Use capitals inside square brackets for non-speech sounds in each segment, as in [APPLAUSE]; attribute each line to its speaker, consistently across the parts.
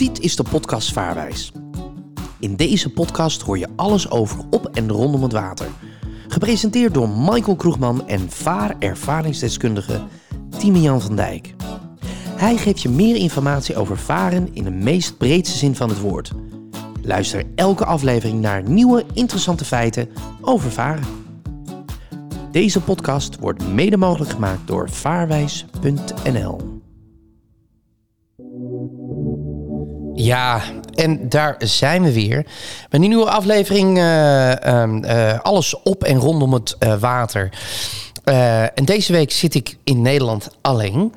Speaker 1: Dit is de podcast Vaarwijs. In deze podcast hoor je alles over op en rondom het water. Gepresenteerd door Michael Kroegman en vaarervaringsdeskundige Timian van Dijk. Hij geeft je meer informatie over varen in de meest breedste zin van het woord. Luister elke aflevering naar nieuwe interessante feiten over varen. Deze podcast wordt mede mogelijk gemaakt door vaarwijs.nl.
Speaker 2: Ja, en daar zijn we weer. Met een nieuwe aflevering eh, ehm, eh, Alles op en rondom het eh, water. En deze week zit ik in Nederland alleen.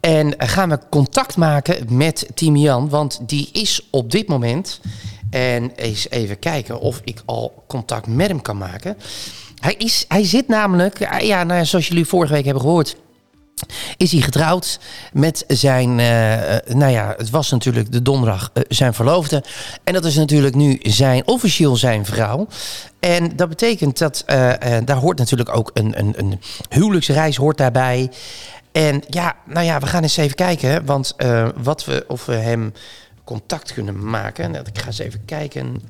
Speaker 2: En gaan we contact maken met Team Jan. Want die is op dit moment... En eens even kijken of ik al contact met hem kan maken. Hij, is, hij zit namelijk, ja, nou ja, zoals jullie vorige week hebben gehoord is hij getrouwd met zijn, eh, eh, nou ja, het was natuurlijk de donderdag uh, zijn verloofde. En dat is natuurlijk nu zijn, officieel zijn vrouw. En dat betekent dat, daar hoort natuurlijk ook een, een, een huwelijksreis hoort daarbij. En ja, nou ja, we gaan eens even kijken, want wat we, of we hem contact kunnen maken. Ik ga eens even kijken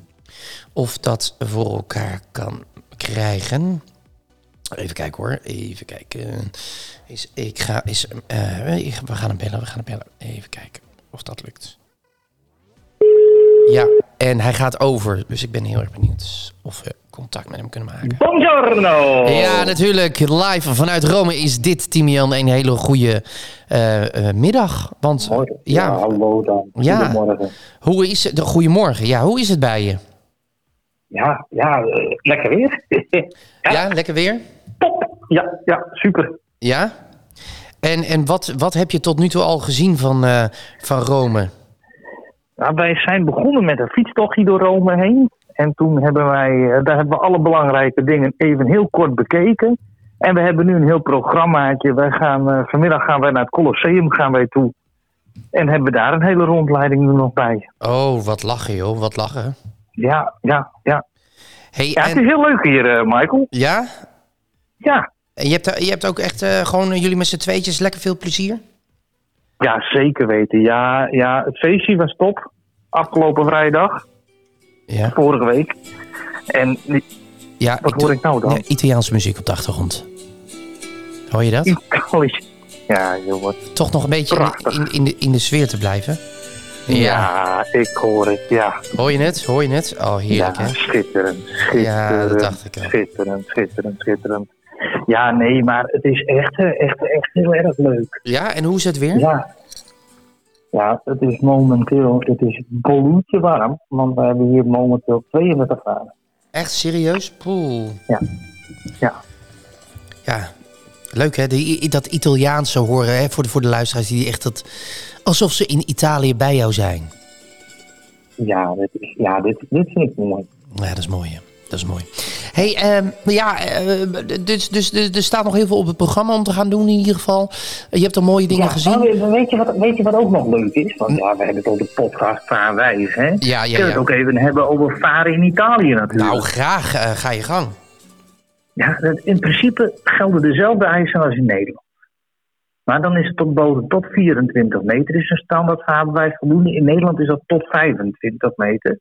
Speaker 2: of dat voor elkaar kan krijgen. Even kijken hoor, even kijken. Is, ik ga is, uh, we gaan hem bellen, we gaan hem bellen. Even kijken of dat lukt. Ja, en hij gaat over, dus ik ben heel erg benieuwd of we contact met hem kunnen maken.
Speaker 3: Buongiorno!
Speaker 2: Ja, natuurlijk. Live vanuit Rome is dit, Timian, een hele goede uh, uh, middag. Want,
Speaker 3: Morgen. Ja, ja, hallo dan.
Speaker 2: Ja.
Speaker 3: Goedemorgen.
Speaker 2: Hoe is het? Goedemorgen. Ja, hoe is het bij je?
Speaker 3: Ja, ja lekker weer.
Speaker 2: ja. [LAUGHS] ja, lekker weer?
Speaker 3: Ja, ja, super.
Speaker 2: Ja? En, en wat, wat heb je tot nu toe al gezien van, uh, van Rome?
Speaker 3: Nou, wij zijn begonnen met een fietstochtje door Rome heen. En toen hebben wij, uh, daar hebben we alle belangrijke dingen even heel kort bekeken. En we hebben nu een heel programmaatje. Wij gaan, uh, vanmiddag gaan wij naar het Colosseum gaan wij toe. En hebben daar een hele rondleiding er nog bij.
Speaker 2: Oh, wat lachen joh, wat lachen.
Speaker 3: Ja, ja, ja.
Speaker 2: Hey,
Speaker 3: ja,
Speaker 2: en...
Speaker 3: het is heel leuk hier, Michael.
Speaker 2: Ja?
Speaker 3: Ja.
Speaker 2: En je hebt, je hebt ook echt uh, gewoon uh, jullie met z'n tweetjes lekker veel plezier?
Speaker 3: Ja, zeker weten. Ja, ja het feestje was top. Afgelopen vrijdag.
Speaker 2: Ja.
Speaker 3: Vorige week. En
Speaker 2: ja,
Speaker 3: wat hoor ik nou dan?
Speaker 2: Ja, Italiaanse muziek op de achtergrond. Hoor je dat?
Speaker 3: Italië. Ja, joh.
Speaker 2: Toch nog een beetje in, in, de, in de sfeer te blijven?
Speaker 3: Ja. ja, ik hoor het, ja.
Speaker 2: Hoor je het? Hoor je het? Oh, heerlijk,
Speaker 3: ja,
Speaker 2: hè?
Speaker 3: schitterend, schitterend.
Speaker 2: Ja, dat dacht ik al.
Speaker 3: Schitterend, schitterend, schitterend. Ja, nee, maar het is echt, echt, echt heel erg leuk.
Speaker 2: Ja, en hoe is het weer?
Speaker 3: Ja, ja het is momenteel, het is bloedje warm, want we hebben hier momenteel 32 graden.
Speaker 2: Echt serieus? Poeh.
Speaker 3: Ja. Ja.
Speaker 2: Ja, leuk hè, Die, dat Italiaanse horen hè, voor, de, voor de luisteraars die echt dat, alsof ze in Italië bij jou zijn.
Speaker 3: Ja, dit, is, ja dit, dit vind ik mooi.
Speaker 2: Ja, dat is mooi hè. Dat is mooi. Hey, um, ja, uh, dus, dus, dus er staat nog heel veel op het programma om te gaan doen in ieder geval. Je hebt er mooie dingen
Speaker 3: ja,
Speaker 2: gezien.
Speaker 3: Nou, weet, je wat, weet je wat ook nog leuk is? Want ja, we hebben het over de podcast Vaarwijs, hè?
Speaker 2: Ja, ja,
Speaker 3: Kunnen we
Speaker 2: ja.
Speaker 3: het ook even hebben over varen in Italië natuurlijk.
Speaker 2: Nou, graag. Uh, ga je gang.
Speaker 3: Ja, in principe gelden dezelfde eisen als in Nederland. Maar dan is het tot boven tot 24 meter is een standaard vaarbewijs voldoende. In Nederland is dat tot 25 meter.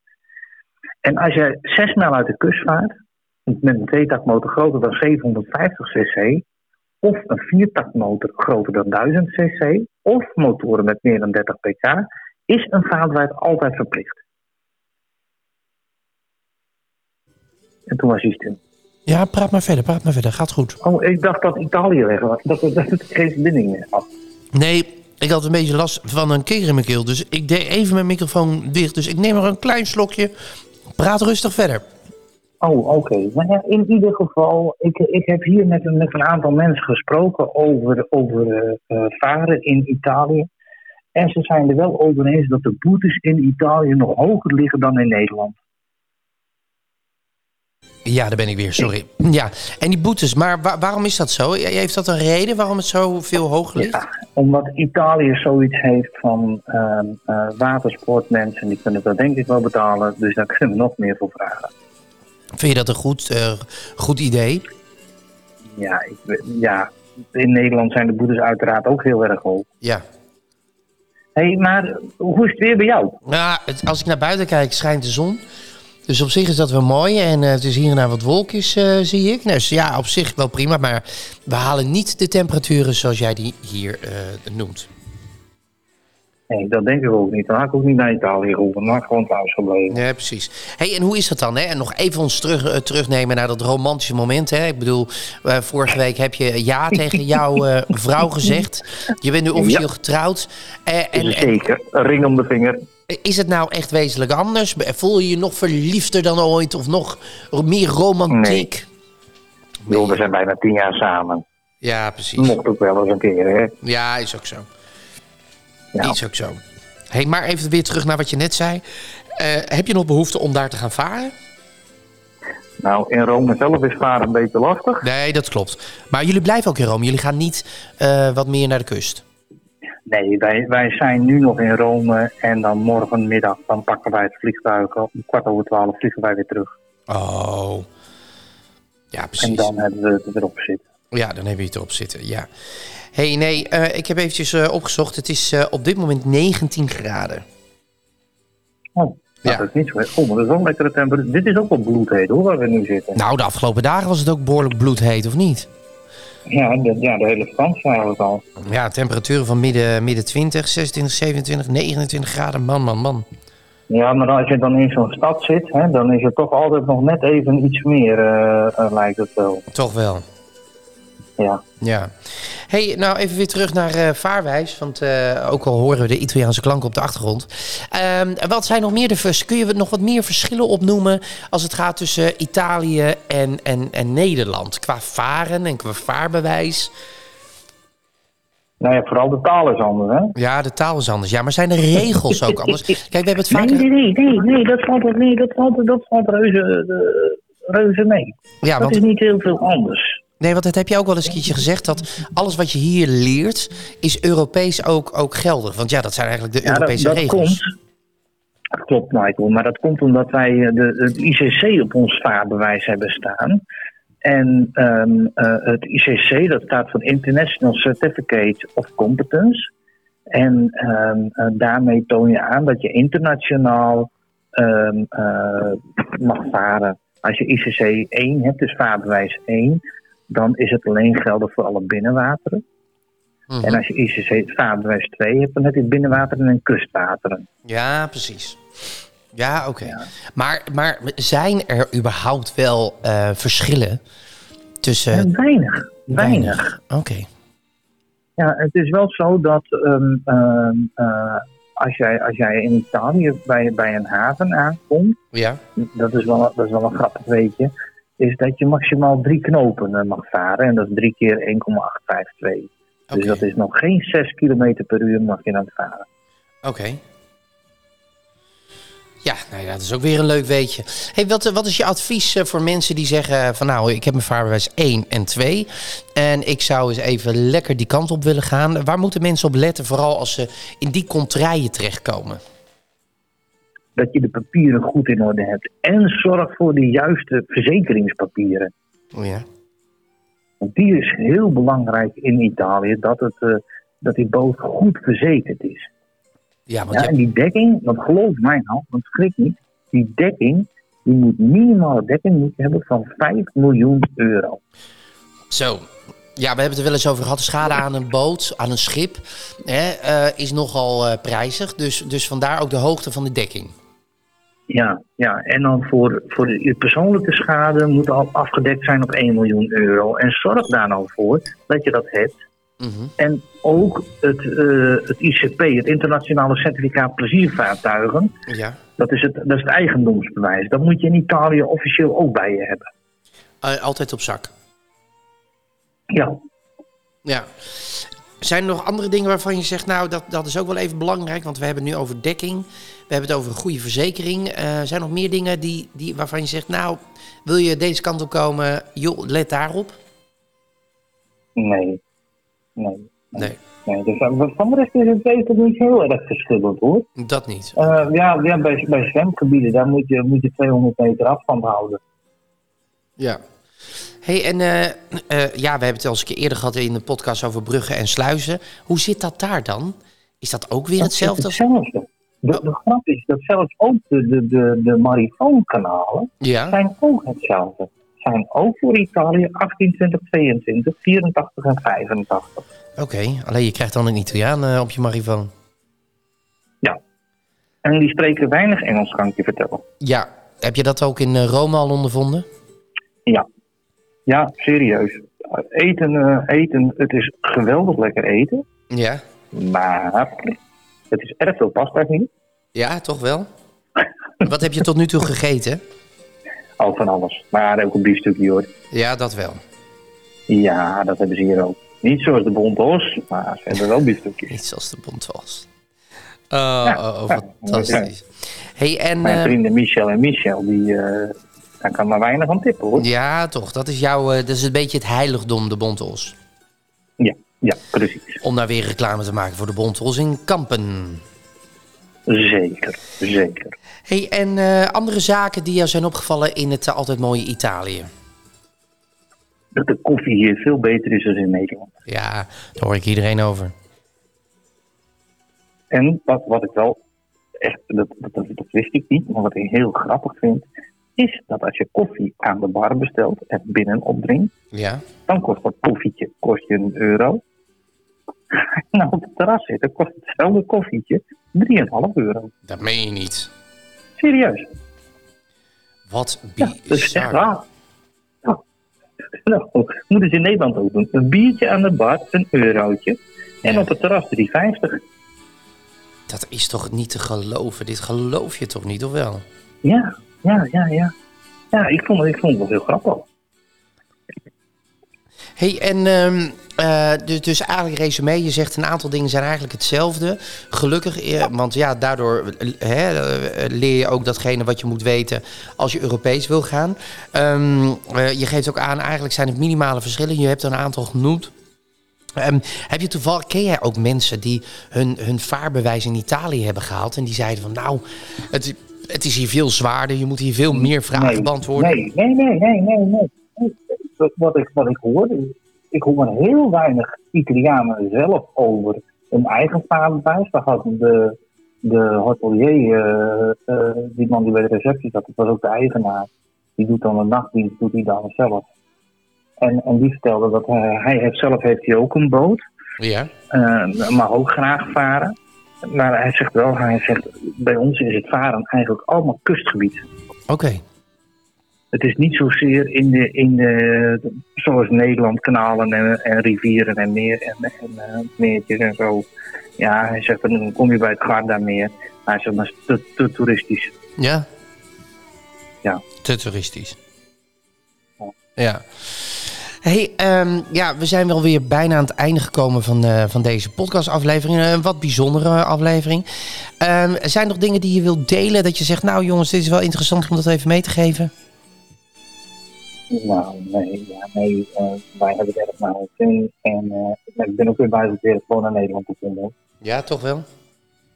Speaker 3: En als je zes mijl uit de kust vaart, met een tweetaktmotor groter dan 750 cc, of een viertaktmotor groter dan 1000 cc, of motoren met meer dan 30 pk, is een vaartwijd altijd verplicht. En toen was hij stil.
Speaker 2: Ja, praat maar verder, praat maar verder. Gaat goed.
Speaker 3: Oh, ik dacht dat Italië weg was. Dat, dat, dat het geen verbinding meer had.
Speaker 2: Nee, ik had een beetje last van een kikker in mijn keel. Dus ik deed even mijn microfoon dicht. Dus ik neem er een klein slokje. Praat rustig verder.
Speaker 3: Oh, oké. Okay. Ja, in ieder geval, ik, ik heb hier met een, met een aantal mensen gesproken over, over uh, varen in Italië. En ze zijn er wel over eens dat de boetes in Italië nog hoger liggen dan in Nederland.
Speaker 2: Ja, daar ben ik weer, sorry. Ja, en die boetes, maar waar, waarom is dat zo? Heeft dat een reden waarom het zo veel hoger ligt?
Speaker 3: Ja, omdat Italië zoiets heeft van uh, uh, watersportmensen, die kunnen dat denk ik wel betalen, dus daar kunnen we nog meer voor vragen.
Speaker 2: Vind je dat een goed, uh, goed idee?
Speaker 3: Ja, ik, ja, in Nederland zijn de boetes uiteraard ook heel erg hoog.
Speaker 2: Ja.
Speaker 3: hey, maar hoe is het weer bij jou?
Speaker 2: Nou, het- als ik naar buiten kijk, schijnt de zon. Dus op zich is dat wel mooi. En eh, het is hier en daar wat wolkjes, eh, zie ik. Dus ja, op zich wel prima. Maar we halen niet de temperaturen zoals jij die hier eh, noemt.
Speaker 3: Nee, dat denk ik ook niet. Dan had ik ook niet naar Italië gehoeven. Ik gewoon thuis gebleven.
Speaker 2: Ja, precies. Hey, en hoe is dat dan? Hè? En nog even ons terug, eh, terugnemen naar dat romantische moment. Hè? Ik bedoel, eh, vorige week heb je ja [LAUGHS] tegen jouw eh, vrouw gezegd. Je bent nu officieel
Speaker 3: Ja.
Speaker 2: getrouwd. En,
Speaker 3: Zeker. Een ring om de vinger.
Speaker 2: is het nou echt wezenlijk anders? Voel je je nog verliefder dan ooit? Of nog meer romantiek?
Speaker 3: Ik bedoel, we zijn bijna tien jaar samen.
Speaker 2: Ja, precies.
Speaker 3: Mocht ook wel eens een keer, hè?
Speaker 2: Ja, is ook zo.
Speaker 3: Ja.
Speaker 2: Is ook zo. Hey, maar even weer terug naar wat je net zei. Eh, heb je nog behoefte om daar te gaan varen?
Speaker 3: Nou, in Rome zelf is varen een beetje lastig.
Speaker 2: Nee, dat klopt. Maar jullie blijven ook in Rome. Jullie gaan niet eh, wat meer naar de kust.
Speaker 3: Nee, wij, wij zijn nu nog in Rome en dan morgenmiddag dan pakken wij het vliegtuig. Om kwart over twaalf vliegen wij weer terug.
Speaker 2: Oh. Ja, precies.
Speaker 3: En dan hebben we het erop zitten.
Speaker 2: Ja, dan heb je het erop zitten. Ja. hey, nee, eh, ik heb eventjes eh, opgezocht. Het is eh, op dit moment 19 graden.
Speaker 3: Oh, nou,
Speaker 2: Ja.
Speaker 3: dat is niet zo. hè. Oh, maar dat is wel een lekkere temperatuur. Dit is ook wel bloedheet hoor, waar we nu zitten.
Speaker 2: Nou, de afgelopen dagen was het ook behoorlijk bloedheet, of niet?
Speaker 3: Ja, de, ja, de hele vakantie eigenlijk al.
Speaker 2: Ja, temperaturen van midden, midden 20, 26, 27, 29 graden. Man, man, man.
Speaker 3: Ja, maar als je dan in zo'n stad zit, hè, dan is het toch altijd nog net even iets meer, lijkt het wel.
Speaker 2: Toch wel.
Speaker 3: Ja.
Speaker 2: Ja. hey, nou even weer terug naar eh, Vaarwijs. Want eh, ook al horen we de Italiaanse klanken op de achtergrond. Ehm, wat zijn nog meer de vers? Kun je nog wat meer verschillen opnoemen als het gaat tussen Italië en, en, en Nederland? Qua varen en qua vaarbewijs.
Speaker 3: Nou ja, vooral de taal is anders, hè?
Speaker 2: Ja, de taal is anders. Ja, maar zijn de regels ook anders? [LAUGHS] Kijk, we hebben het
Speaker 3: Nee, nee, nee, nee, nee, dat valt, er- nee, dat valt, dat valt reuze, de, reuze mee.
Speaker 2: Ja,
Speaker 3: Dat is
Speaker 2: want,
Speaker 3: niet heel veel anders.
Speaker 2: Nee, want dat heb je ook wel eens een keertje gezegd. Dat alles wat je hier leert, is Europees ook, ook geldig. Want ja, dat zijn eigenlijk de
Speaker 3: Ja, dat,
Speaker 2: Europese
Speaker 3: dat
Speaker 2: regels.
Speaker 3: komt. Dat klopt, Michael. Maar dat komt omdat wij eh, de, het ICC op ons vaarbewijs hebben staan. En ehm, eh, het ICC, dat staat voor International Certificate of Competence. En ehm, eh, daarmee toon je aan dat je internationaal ehm, eh, mag varen. Als je ICC 1 hebt, dus vaarbewijs 1, dan is het alleen geldig voor alle binnenwateren.
Speaker 2: Mhm.
Speaker 3: En als je ICC vaarbewijs 2 hebt, dan heb je binnenwateren en kustwateren.
Speaker 2: Ja, precies. Ja, oké. Maar, maar zijn er überhaupt wel eh, verschillen tussen...
Speaker 3: Ja, weinig, weinig.
Speaker 2: Oké.
Speaker 3: Ja, het is wel zo dat ehm, ehm, eh, als, jij, als jij in Italië bij, bij een haven aankomt,
Speaker 2: Ja.
Speaker 3: dat is, wel, dat is wel een grappig weetje, is dat je maximaal drie knopen eh, mag varen. En dat is drie keer 1,852.
Speaker 2: Oké.
Speaker 3: Dus dat is nog geen 6 km per uur mag je aan het varen.
Speaker 2: Oké. Ja, nou ja, dat is ook weer een leuk weetje. Hey, wat, wat is je advies eh, voor mensen die zeggen van nou, ik heb mijn vaarbewijs 1 en 2 en ik zou eens even lekker die kant op willen gaan. Waar moeten mensen op letten, vooral als ze in die contraien terechtkomen?
Speaker 3: Dat je de papieren goed in orde hebt. En zorg voor de juiste verzekeringspapieren.
Speaker 2: Oh ja.
Speaker 3: Want die is heel belangrijk in Italië, dat, het, eh, dat die boot goed verzekerd is.
Speaker 2: Ja, want
Speaker 3: Ja, en die dekking, want geloof mij nou, want schrik niet, die dekking, die moet minimale dekking moet hebben van 5 miljoen euro.
Speaker 2: Zo. Ja, we hebben het er wel eens over gehad. De schade aan een boot, aan een schip, hè, eh, is nogal eh, prijzig. Dus, dus vandaar ook de hoogte van de dekking.
Speaker 3: Ja, ja, en dan voor, voor de persoonlijke schade moet al afgedekt zijn op 1 miljoen euro. En zorg daar nou voor dat je dat hebt.
Speaker 2: Mhm.
Speaker 3: En ook het, eh, het ICP, het Internationale Certificaat Pleziervaartuigen,
Speaker 2: Ja.
Speaker 3: dat is, het, dat is het eigendomsbewijs. Dat moet je in Italië officieel ook bij je hebben.
Speaker 2: Eh, altijd op zak.
Speaker 3: Ja,
Speaker 2: Ja. Zijn er nog andere dingen waarvan je zegt, nou, dat, dat is ook wel even belangrijk, want we hebben het nu over dekking, we hebben het over een goede verzekering. Eh, zijn er nog meer dingen die, die, waarvan je zegt, nou, wil je deze kant op komen, joh, let daarop?
Speaker 3: nee. Nee.
Speaker 2: Nee,
Speaker 3: nee. Dus, eh, van de rest is het weten niet heel erg verschillend hoor.
Speaker 2: dat niet.
Speaker 3: Eh, ja, ja bij, bij zwemgebieden, daar moet je, moet je 200 meter afstand houden.
Speaker 2: Ja. Hey, en eh, eh, ja, we hebben het al eens een keer eerder gehad in de podcast over bruggen en sluizen. Hoe zit dat daar dan? Is dat ook weer
Speaker 3: Dat is
Speaker 2: hetzelfde? als-
Speaker 3: hetzelfde. De, de grap is dat zelfs ook de, de, de, de marifoonkanalen
Speaker 2: Ja,
Speaker 3: zijn ook hetzelfde. Zijn ook voor Italië 18, 20, 22, 84 en 85.
Speaker 2: oké. Alleen je krijgt dan een Italiaan eh, op je marifoon.
Speaker 3: En die spreken weinig Engels, kan ik je vertellen.
Speaker 2: Ja, heb je dat ook in Rome al ondervonden?
Speaker 3: Ja, serieus. Eten, eh, eten, het is geweldig lekker eten.
Speaker 2: Ja.
Speaker 3: Maar het is erg veel pasta hier.
Speaker 2: Ja, toch wel? Wat heb je tot nu toe gegeten?
Speaker 3: Al van alles. Maar ook een biefstukje hoor.
Speaker 2: Ja, dat wel.
Speaker 3: Ja, dat hebben ze hier ook. Niet zoals de Bontos, maar ze hebben wel biefstukjes.
Speaker 2: Niet zoals de bond was. Oh, oh, oh,
Speaker 3: ja.
Speaker 2: fantastisch. Hey, en...
Speaker 3: Mijn
Speaker 2: eh,
Speaker 3: vrienden Michel en Michel, die, eh, daar kan maar weinig aan tippen hoor.
Speaker 2: ja, toch. Dat is jouw... eh, dat is een beetje het heiligdom, de Bontos.
Speaker 3: Ja, ja, precies.
Speaker 2: Om daar weer reclame te maken voor de Bontos in Kampen.
Speaker 3: Zeker, zeker.
Speaker 2: Hey, en eh, andere zaken die jou zijn opgevallen in het eh, altijd mooie Italië?
Speaker 3: Dat de koffie hier veel beter is dan in Nederland.
Speaker 2: Ja, daar hoor ik iedereen over.
Speaker 3: En wat, wat ik wel echt, dat, dat, dat, dat wist ik niet, maar wat ik heel grappig vind, is dat als je koffie aan de bar bestelt en binnen opdrinkt,
Speaker 2: Ja?
Speaker 3: dan kost dat koffietje kost je een euro. [LAUGHS] En op het terras zitten kost hetzelfde koffietje 3,5 euro.
Speaker 2: Dat meen je niet.
Speaker 3: Serieus.
Speaker 2: Wat
Speaker 3: Ja, dat is echt
Speaker 2: bizar.
Speaker 3: waar. Nou, moeten ze in Nederland ook doen. Een biertje aan de bar, een eurotje. En
Speaker 2: Ja.
Speaker 3: op het terras 3,50.
Speaker 2: Dat is toch niet te geloven? Dit geloof je toch niet, of wel?
Speaker 3: Ja, ja, ja, ja. Ja, ik vond, het- ik vond het wel heel grappig.
Speaker 2: hey, en ehm, eh, dus, dus eigenlijk resume, je zegt een aantal dingen zijn eigenlijk hetzelfde. Gelukkig, eh, want ja, daardoor eh, leer je ook datgene wat je moet weten als je Europees wil gaan. Ehm, eh, je geeft ook aan, eigenlijk zijn het minimale verschillen. Je hebt er een aantal genoemd. Ehm, heb je toevallig, ken jij ook mensen die hun, hun vaarbewijs in Italië hebben gehaald en die zeiden van nou, het, het is hier veel zwaarder, je moet hier veel meer vragen
Speaker 3: nee,
Speaker 2: beantwoorden.
Speaker 3: Nee, nee, nee, nee, nee. nee. Wat- Wat ik, wat ik hoor, ik hoor heel weinig Italianen zelf over hun eigen vaderbewijs. Daar had de, de hotelier, eh, eh, die man die bij de receptie zat, dat was ook de eigenaar. Die doet dan een nachtdienst, doet hij dan zelf. En, en die vertelde dat hij, hij heeft zelf heeft hij ook een boot.
Speaker 2: Ja,
Speaker 3: eh, mag ook graag varen. Maar hij zegt wel, hij zegt, bij ons is het varen eigenlijk allemaal kustgebied.
Speaker 2: oké.
Speaker 3: Het is niet zozeer in de, in de zoals Nederland, kanalen en, en rivieren en, meer, en, en eh, meertjes en zo. Ja, hij zegt, dan kom je bij het Gardameer. Hij zegt, dat is te, te toeristisch.
Speaker 2: Ja?
Speaker 3: Ja.
Speaker 2: Te toeristisch.
Speaker 3: Ja.
Speaker 2: Ja. Hey, ehm, ja, we zijn wel weer bijna aan het einde gekomen van, eh, van deze podcastaflevering. Een wat bijzondere aflevering. Ehm, zijn er nog dingen die je wilt delen? Dat je zegt, nou jongens, dit is wel interessant om dat even mee te geven.
Speaker 3: Nou, nee, ja, nee eh, wij hebben het erg naar ons zin. En eh, ik ben ook weer bij het weer gewoon naar Nederland te komen.
Speaker 2: Ja, toch wel?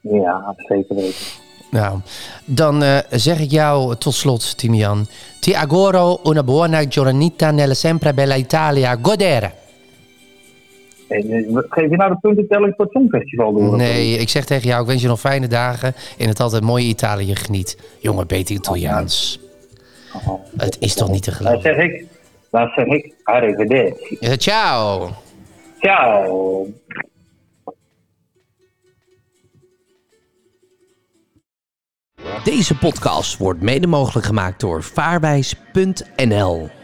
Speaker 3: Ja, zeker weten.
Speaker 2: Nou, dan eh, zeg ik jou tot slot, Timian. Ti auguro una buona giornata nella sempre bella Italia. Godere.
Speaker 3: En, geef je nou de puntentelling voor het Songfestival door?
Speaker 2: Nee, ik zeg tegen jou, ik wens je nog fijne dagen in het altijd mooie Italië geniet. Jongen, beter Italiaans.
Speaker 3: Oh,
Speaker 2: Het is toch niet te
Speaker 3: Dan
Speaker 2: geloven.
Speaker 3: zeg ik, dan zeg ik, arrivederci.
Speaker 2: Eh, ciao.
Speaker 3: Ciao.
Speaker 1: Deze podcast wordt mede mogelijk gemaakt door vaarwijs.nl.